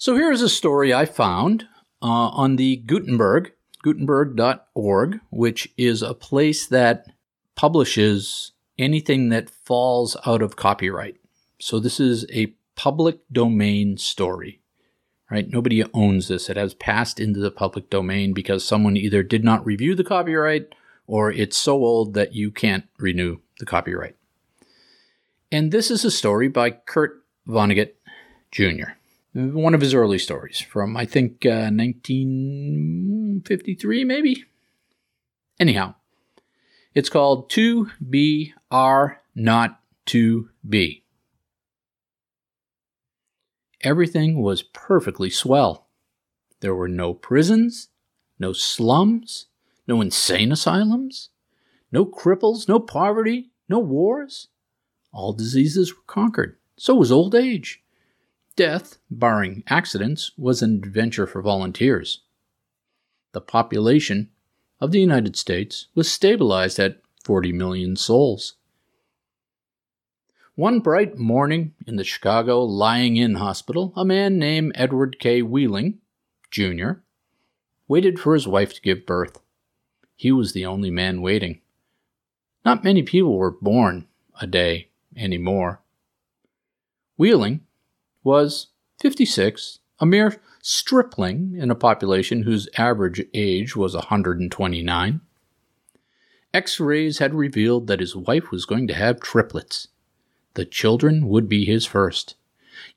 So here is a story I found uh, on the Gutenberg, gutenberg.org, which is a place that publishes anything that falls out of copyright. So this is a public domain story, right? Nobody owns this. It has passed into the public domain because someone either did not review the copyright or it's so old that you can't renew the copyright. And this is a story by Kurt Vonnegut Jr., one of his early stories from, I think, uh, 1953, maybe? Anyhow, it's called To Be Are Not To Be. Everything was perfectly swell. There were no prisons, no slums, no insane asylums, no cripples, no poverty, no wars. All diseases were conquered. So was old age. Death, barring accidents, was an adventure for volunteers. The population of the United States was stabilized at 40 million souls. One bright morning in the Chicago Lying In Hospital, a man named Edward K. Wheeling, Jr., waited for his wife to give birth. He was the only man waiting. Not many people were born a day anymore. Wheeling was 56, a mere stripling in a population whose average age was 129. X rays had revealed that his wife was going to have triplets. The children would be his first.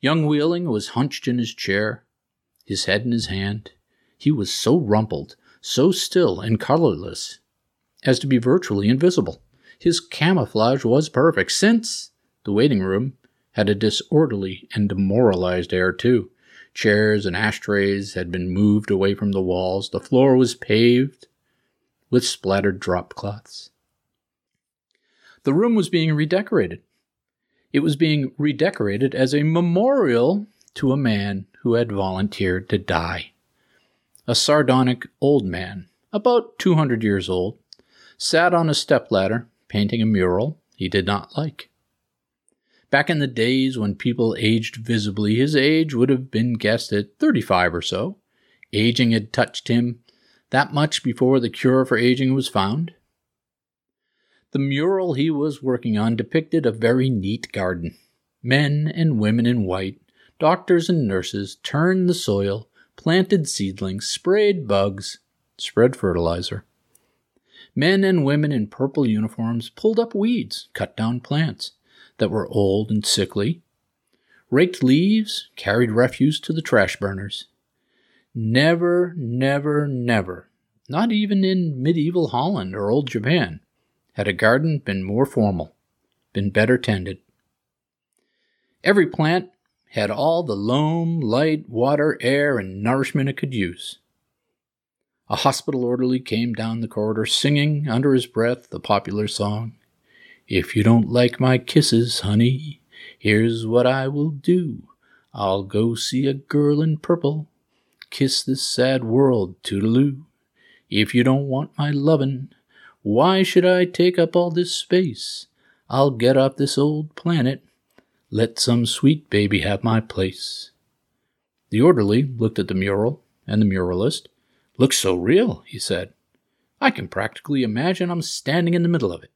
Young Wheeling was hunched in his chair, his head in his hand. He was so rumpled, so still and colorless, as to be virtually invisible. His camouflage was perfect, since the waiting room had a disorderly and demoralized air, too. Chairs and ashtrays had been moved away from the walls. The floor was paved with splattered drop cloths. The room was being redecorated. It was being redecorated as a memorial to a man who had volunteered to die. A sardonic old man, about 200 years old, sat on a stepladder painting a mural he did not like. Back in the days when people aged visibly, his age would have been guessed at 35 or so. Aging had touched him that much before the cure for aging was found. The mural he was working on depicted a very neat garden. Men and women in white, doctors and nurses, turned the soil, planted seedlings, sprayed bugs, spread fertilizer. Men and women in purple uniforms pulled up weeds, cut down plants that were old and sickly, raked leaves, carried refuse to the trash burners. Never, never, never, not even in medieval Holland or old Japan, had a garden been more formal, been better tended. Every plant had all the loam, light, water, air, and nourishment it could use. A hospital orderly came down the corridor singing under his breath the popular song If you don't like my kisses, honey, here's what I will do. I'll go see a girl in purple, kiss this sad world toodaloo. If you don't want my lovin', why should I take up all this space? I'll get off this old planet. Let some sweet baby have my place. The orderly looked at the mural and the muralist. Looks so real, he said. I can practically imagine I'm standing in the middle of it.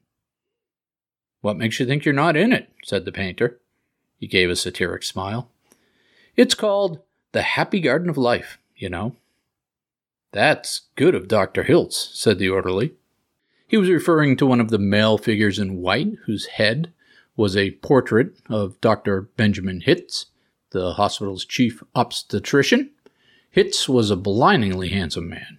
What makes you think you're not in it? said the painter. He gave a satiric smile. It's called The Happy Garden of Life, you know. That's good of Dr. Hitz, said the orderly. He was referring to one of the male figures in white, whose head was a portrait of Dr. Benjamin Hitz, the hospital's chief obstetrician. Hitz was a blindingly handsome man.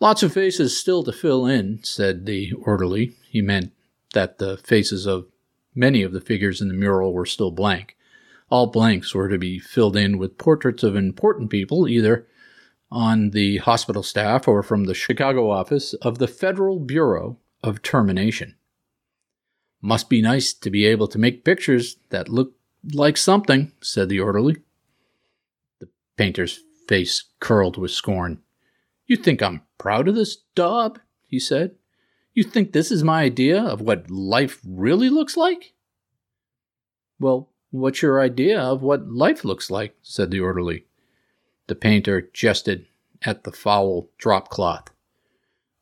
Lots of faces still to fill in, said the orderly. He meant that the faces of many of the figures in the mural were still blank. All blanks were to be filled in with portraits of important people, either on the hospital staff or from the Chicago office of the Federal Bureau of Termination. Must be nice to be able to make pictures that look like something, said the orderly. The painter's face curled with scorn. You think I'm proud of this daub? he said. You think this is my idea of what life really looks like? Well, what's your idea of what life looks like? said the orderly. The painter jested at the foul drop cloth.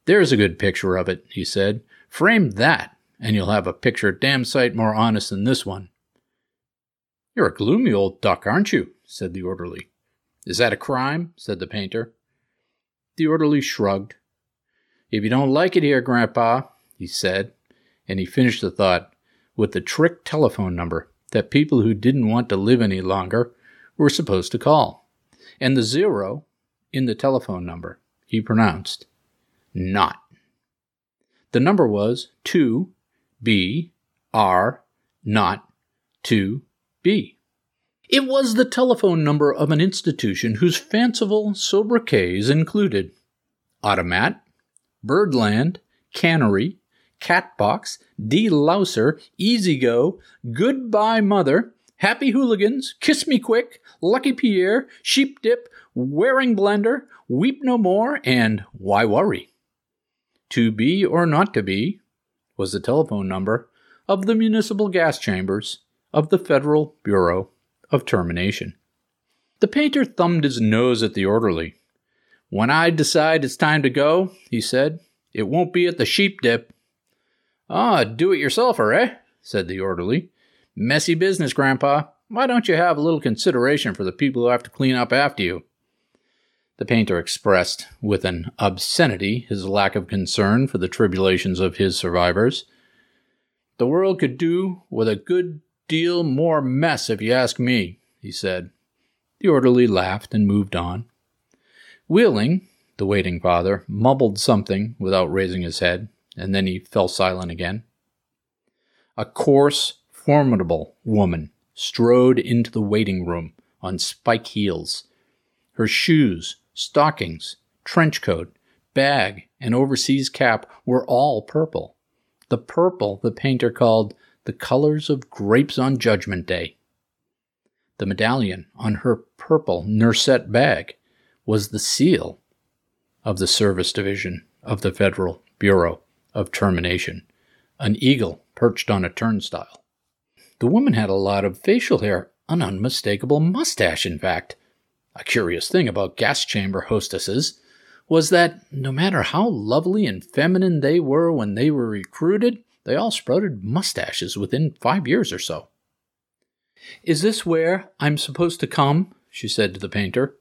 There's a good picture of it, he said. Frame that, and you'll have a picture damn sight more honest than this one. You're a gloomy old duck, aren't you? said the orderly. Is that a crime? said the painter. The orderly shrugged. If you don't like it here, Grandpa, he said, and he finished the thought with the trick telephone number that people who didn't want to live any longer were supposed to call. And the zero in the telephone number he pronounced not. The number was 2B R not 2B. It was the telephone number of an institution whose fanciful sobriquets included Automat, Birdland, Cannery, Catbox, Delouser, Easy Go, Goodbye Mother, Happy Hooligans, Kiss Me Quick, Lucky Pierre, Sheep Dip, Waring Blender, Weep No More, and Why Worry? To be or not to be was the telephone number of the municipal gas chambers of the Federal Bureau of Termination. The painter thumbed his nose at the orderly. When I decide it's time to go, he said, it won't be at the sheep dip. Ah, do it yourselfer, eh? said the orderly. Messy business, Grandpa. Why don't you have a little consideration for the people who have to clean up after you? The painter expressed, with an obscenity, his lack of concern for the tribulations of his survivors. The world could do with a good deal more mess, if you ask me, he said. The orderly laughed and moved on. Wheeling, the waiting father, mumbled something without raising his head, and then he fell silent again. A coarse, formidable woman strode into the waiting room on spike heels. Her shoes, stockings, trench coat, bag, and overseas cap were all purple. The purple the painter called the colors of grapes on Judgment Day. The medallion on her purple musette bag was the seal of the Service Division of the Federal Bureau of Termination, an eagle perched on a turnstile. The woman had a lot of facial hair, an unmistakable mustache, in fact. A curious thing about gas chamber hostesses was that no matter how lovely and feminine they were when they were recruited, they all sprouted mustaches within five years or so. Is this where I'm supposed to come? she said to the painter.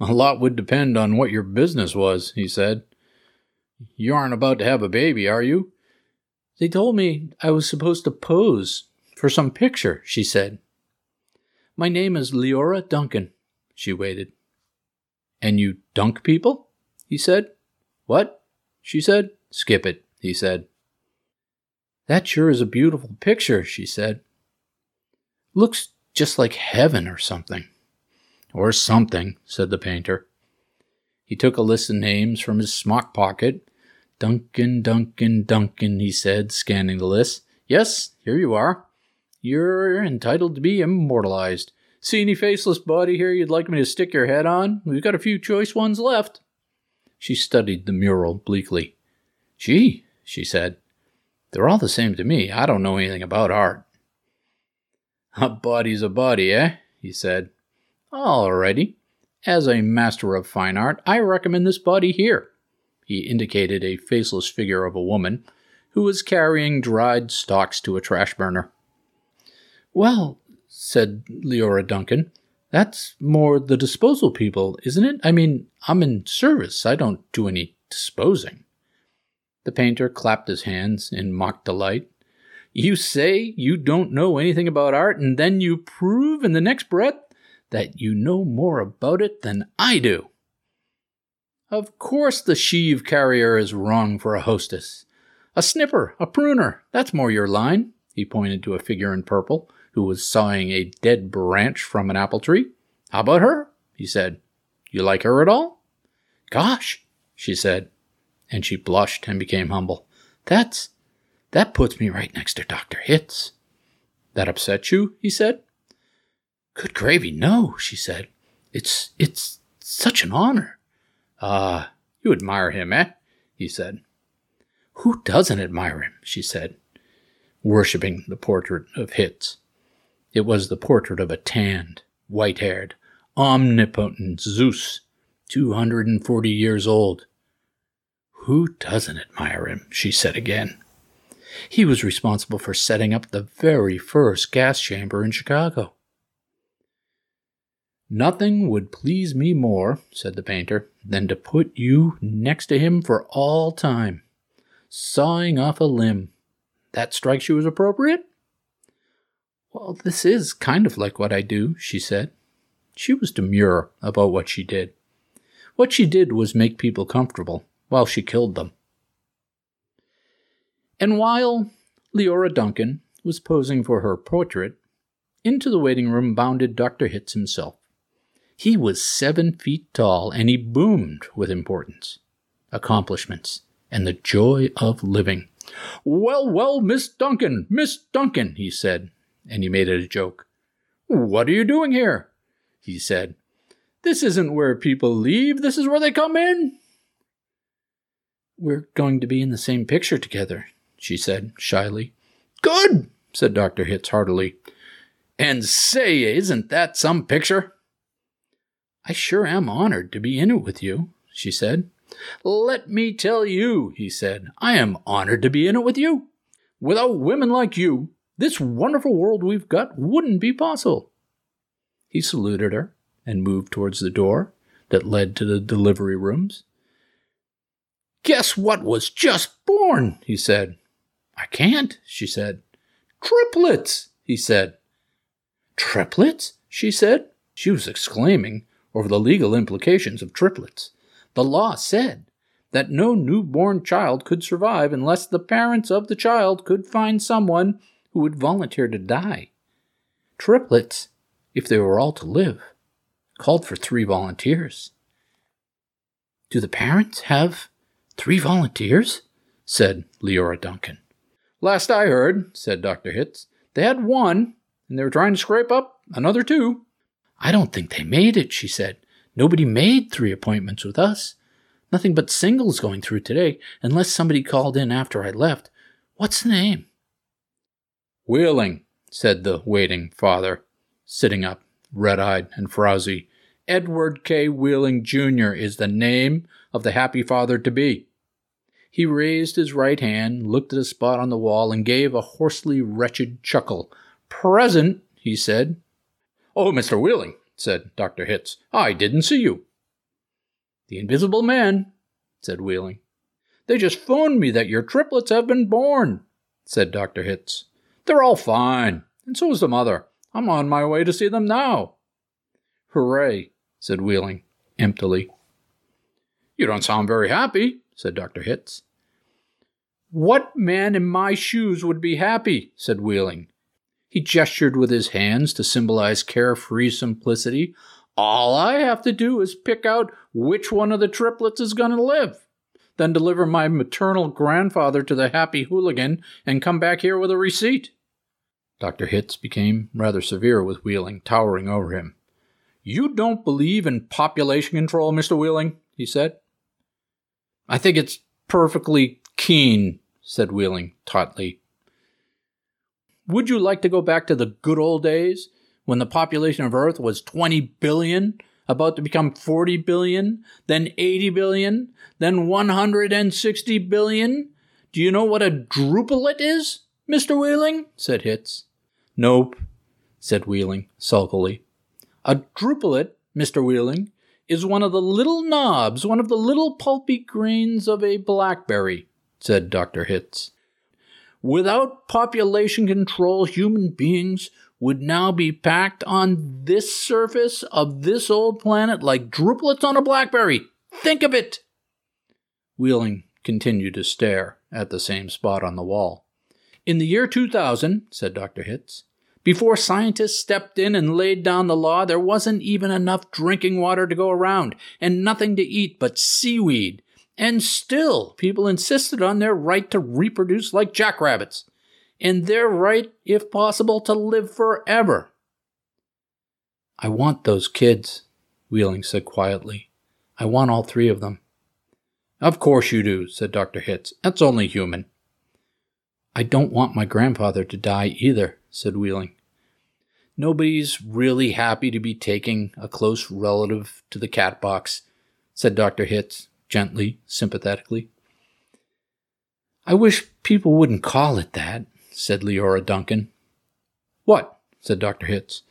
A lot would depend on what your business was, he said. You aren't about to have a baby, are you? They told me I was supposed to pose for some picture, she said. My name is Leora Duncan. She waited. And you dunk people? he said. What? she said. Skip it, he said. That sure is a beautiful picture, she said. Looks just like heaven or something. Or something, said the painter. He took a list of names from his smock pocket. Duncan, Duncan, Duncan, he said, scanning the list. Yes, here you are. You're entitled to be immortalized. See any faceless body here you'd like me to stick your head on? We've got a few choice ones left. She studied the mural bleakly. Gee, she said, they're all the same to me. I don't know anything about art. A body's a body, eh? he said. All righty. As a master of fine art, I recommend this body here. He indicated a faceless figure of a woman who was carrying dried stalks to a trash burner. Well, said Leora Duncan, that's more the disposal people, isn't it? I mean, I'm in service. I don't do any disposing. The painter clapped his hands in mock delight. You say you don't know anything about art, and then you prove in the next breath that you know more about it than I do. Of course, the sheave carrier is wrong for a hostess. A snipper, a pruner, that's more your line. He pointed to a figure in purple who was sawing a dead branch from an apple tree. How about her? he said. You like her at all? Gosh, she said and she blushed and became humble. That's that puts me right next to Dr. Hitz. That upset you? he said. Good gravy, no, she said. It's it's such an honor. Ah, uh, you admire him, eh? he said. Who doesn't admire him? she said, worshipping the portrait of Hitz. It was the portrait of a tanned, white haired, Omnipotent Zeus, 240 years old. Who doesn't admire him? she said again. He was responsible for setting up the very first gas chamber in Chicago. Nothing would please me more, said the painter, than to put you next to him for all time, sawing off a limb. That strikes you as appropriate? Well, this is kind of like what I do, she said. She was demure about what she did. What she did was make people comfortable while she killed them. And while Leora Duncan was posing for her portrait, into the waiting room bounded Dr. Hitz himself. He was seven feet tall, and he boomed with importance, accomplishments, and the joy of living. Well, well, Miss Duncan, Miss Duncan, he said, and he made it a joke. What are you doing here? he said. This isn't where people leave, this is where they come in. We're going to be in the same picture together, she said shyly. Good, said Dr. Hitz heartily. And say, isn't that some picture? I sure am honored to be in it with you, she said. Let me tell you, he said, I am honored to be in it with you. Without women like you, this wonderful world we've got wouldn't be possible. He saluted her and moved towards the door that led to the delivery rooms. Guess what was just born, he said. I can't, she said. Triplets, he said. Triplets? she said. She was exclaiming over the legal implications of triplets. The law said that no newborn child could survive unless the parents of the child could find someone who would volunteer to die. Triplets, if they were all to live, called for three volunteers. Do the parents have three volunteers? said Leora Duncan. Last I heard, said Dr. Hitz, they had one, and they were trying to scrape up another two. I don't think they made it, she said. Nobody made three appointments with us. Nothing but singles going through today, unless somebody called in after I left. What's the name? Wheeling, said the waiting father, sitting up, red eyed and frowsy. Edward K. Wheeling, Jr. is the name of the happy father to be. He raised his right hand, looked at a spot on the wall, and gave a hoarsely wretched chuckle. Present, he said. Oh, Mr. Wheeling, said Dr. Hitz, I didn't see you. The invisible man, said Wheeling. They just phoned me that your triplets have been born, said Dr. Hitz. They're all fine, and so is the mother. I'm on my way to see them now. Hooray, said Wheeling, emptily. You don't sound very happy, said Dr. Hitz. What man in my shoes would be happy? said Wheeling. He gestured with his hands to symbolize carefree simplicity. All I have to do is pick out which one of the triplets is going to live, then deliver my maternal grandfather to the happy hooligan and come back here with a receipt. Dr. Hitz became rather severe with Wheeling, towering over him. You don't believe in population control, Mr. Wheeling, he said. I think it's perfectly keen, said Wheeling tautly. Would you like to go back to the good old days when the population of Earth was 20 billion, about to become 40 billion, then 80 billion, then 160 billion? Do you know what a druplet is, Mr. Wheeling? said Hitz. Nope, said Wheeling sulkily. A druplet, Mr. Wheeling, is one of the little knobs, one of the little pulpy grains of a blackberry, said Dr. Hitz. Without population control, human beings would now be packed on this surface of this old planet like druplets on a blackberry. Think of it! Wheeling continued to stare at the same spot on the wall. In the year 2000, said Dr. Hitz, before scientists stepped in and laid down the law, there wasn't even enough drinking water to go around, and nothing to eat but seaweed and still, people insisted on their right to reproduce like jackrabbits, and their right, if possible, to live forever. I want those kids, Wheeling said quietly. I want all three of them. Of course you do, said Dr. Hitz. That's only human. I don't want my grandfather to die either, said Wheeling. Nobody's really happy to be taking a close relative to the cat box, said Dr. Hitz, gently, sympathetically. I wish people wouldn't call it that, said Leora Duncan. What? said Dr. Hitz.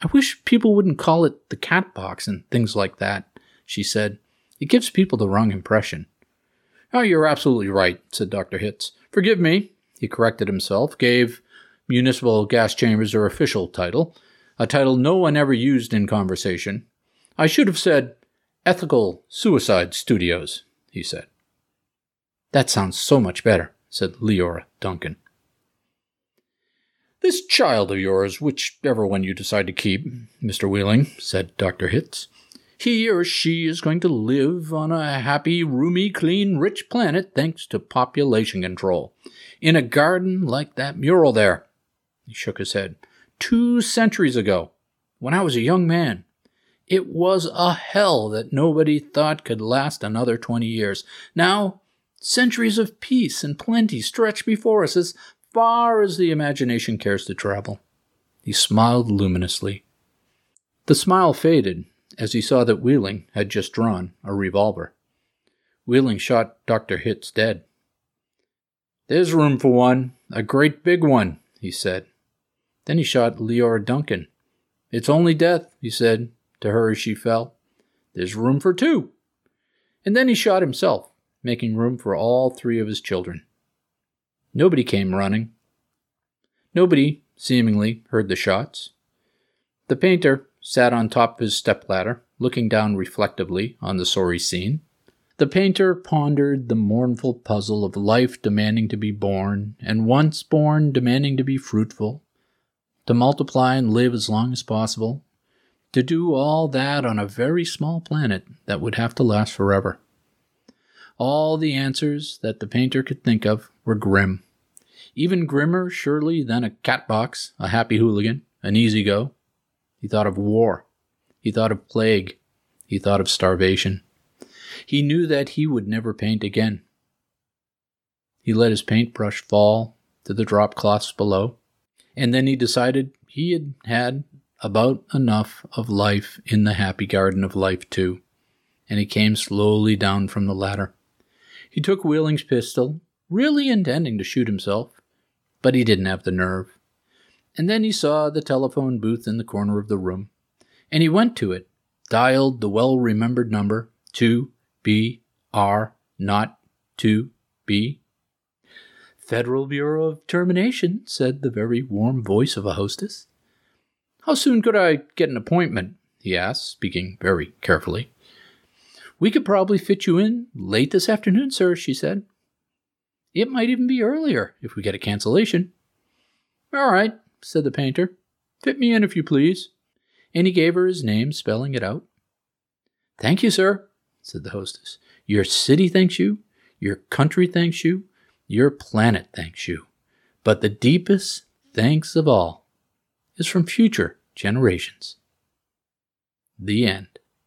I wish people wouldn't call it the cat box and things like that, she said. It gives people the wrong impression. Oh, you're absolutely right, said Dr. Hitz. Forgive me, he corrected himself, gave municipal gas chambers their official title, a title no one ever used in conversation. I should have said Ethical Suicide Studios, he said. That sounds so much better, said Leora Duncan. This child of yours, whichever one you decide to keep, Mr. Wheeling, said Dr. Hitz, he or she is going to live on a happy, roomy, clean, rich planet thanks to population control. In a garden like that mural there. He shook his head. Two centuries ago, when I was a young man, it was a hell that nobody thought could last another twenty years. Now Centuries of peace and plenty stretch before us as far as the imagination cares to travel. He smiled luminously. The smile faded as he saw that Wheeling had just drawn a revolver. Wheeling shot Dr. Hitz dead. There's room for one, a great big one, he said. Then he shot Leora Duncan. It's only death, he said to her as she fell. There's room for two. And then he shot himself making room for all three of his children. Nobody came running. Nobody, seemingly, heard the shots. The painter sat on top of his stepladder, looking down reflectively on the sorry scene. The painter pondered the mournful puzzle of life demanding to be born, and once born demanding to be fruitful, to multiply and live as long as possible, to do all that on a very small planet that would have to last forever. All the answers that the painter could think of were grim. Even grimmer, surely, than a cat box, a happy hooligan, an easy go. He thought of war. He thought of plague. He thought of starvation. He knew that he would never paint again. He let his paintbrush fall to the drop cloths below, and then he decided he had had about enough of life in the happy garden of life, too, and he came slowly down from the ladder. He took Wheeling's pistol, really intending to shoot himself, but he didn't have the nerve. And then he saw the telephone booth in the corner of the room, and he went to it, dialed the well remembered number 2B R not 2B. Federal Bureau of Termination, said the very warm voice of a hostess. How soon could I get an appointment? he asked, speaking very carefully. We could probably fit you in late this afternoon, sir, she said. It might even be earlier if we get a cancellation. All right, said the painter. Fit me in if you please. And he gave her his name, spelling it out. Thank you, sir, said the hostess. Your city thanks you, your country thanks you, your planet thanks you. But the deepest thanks of all is from future generations. The end.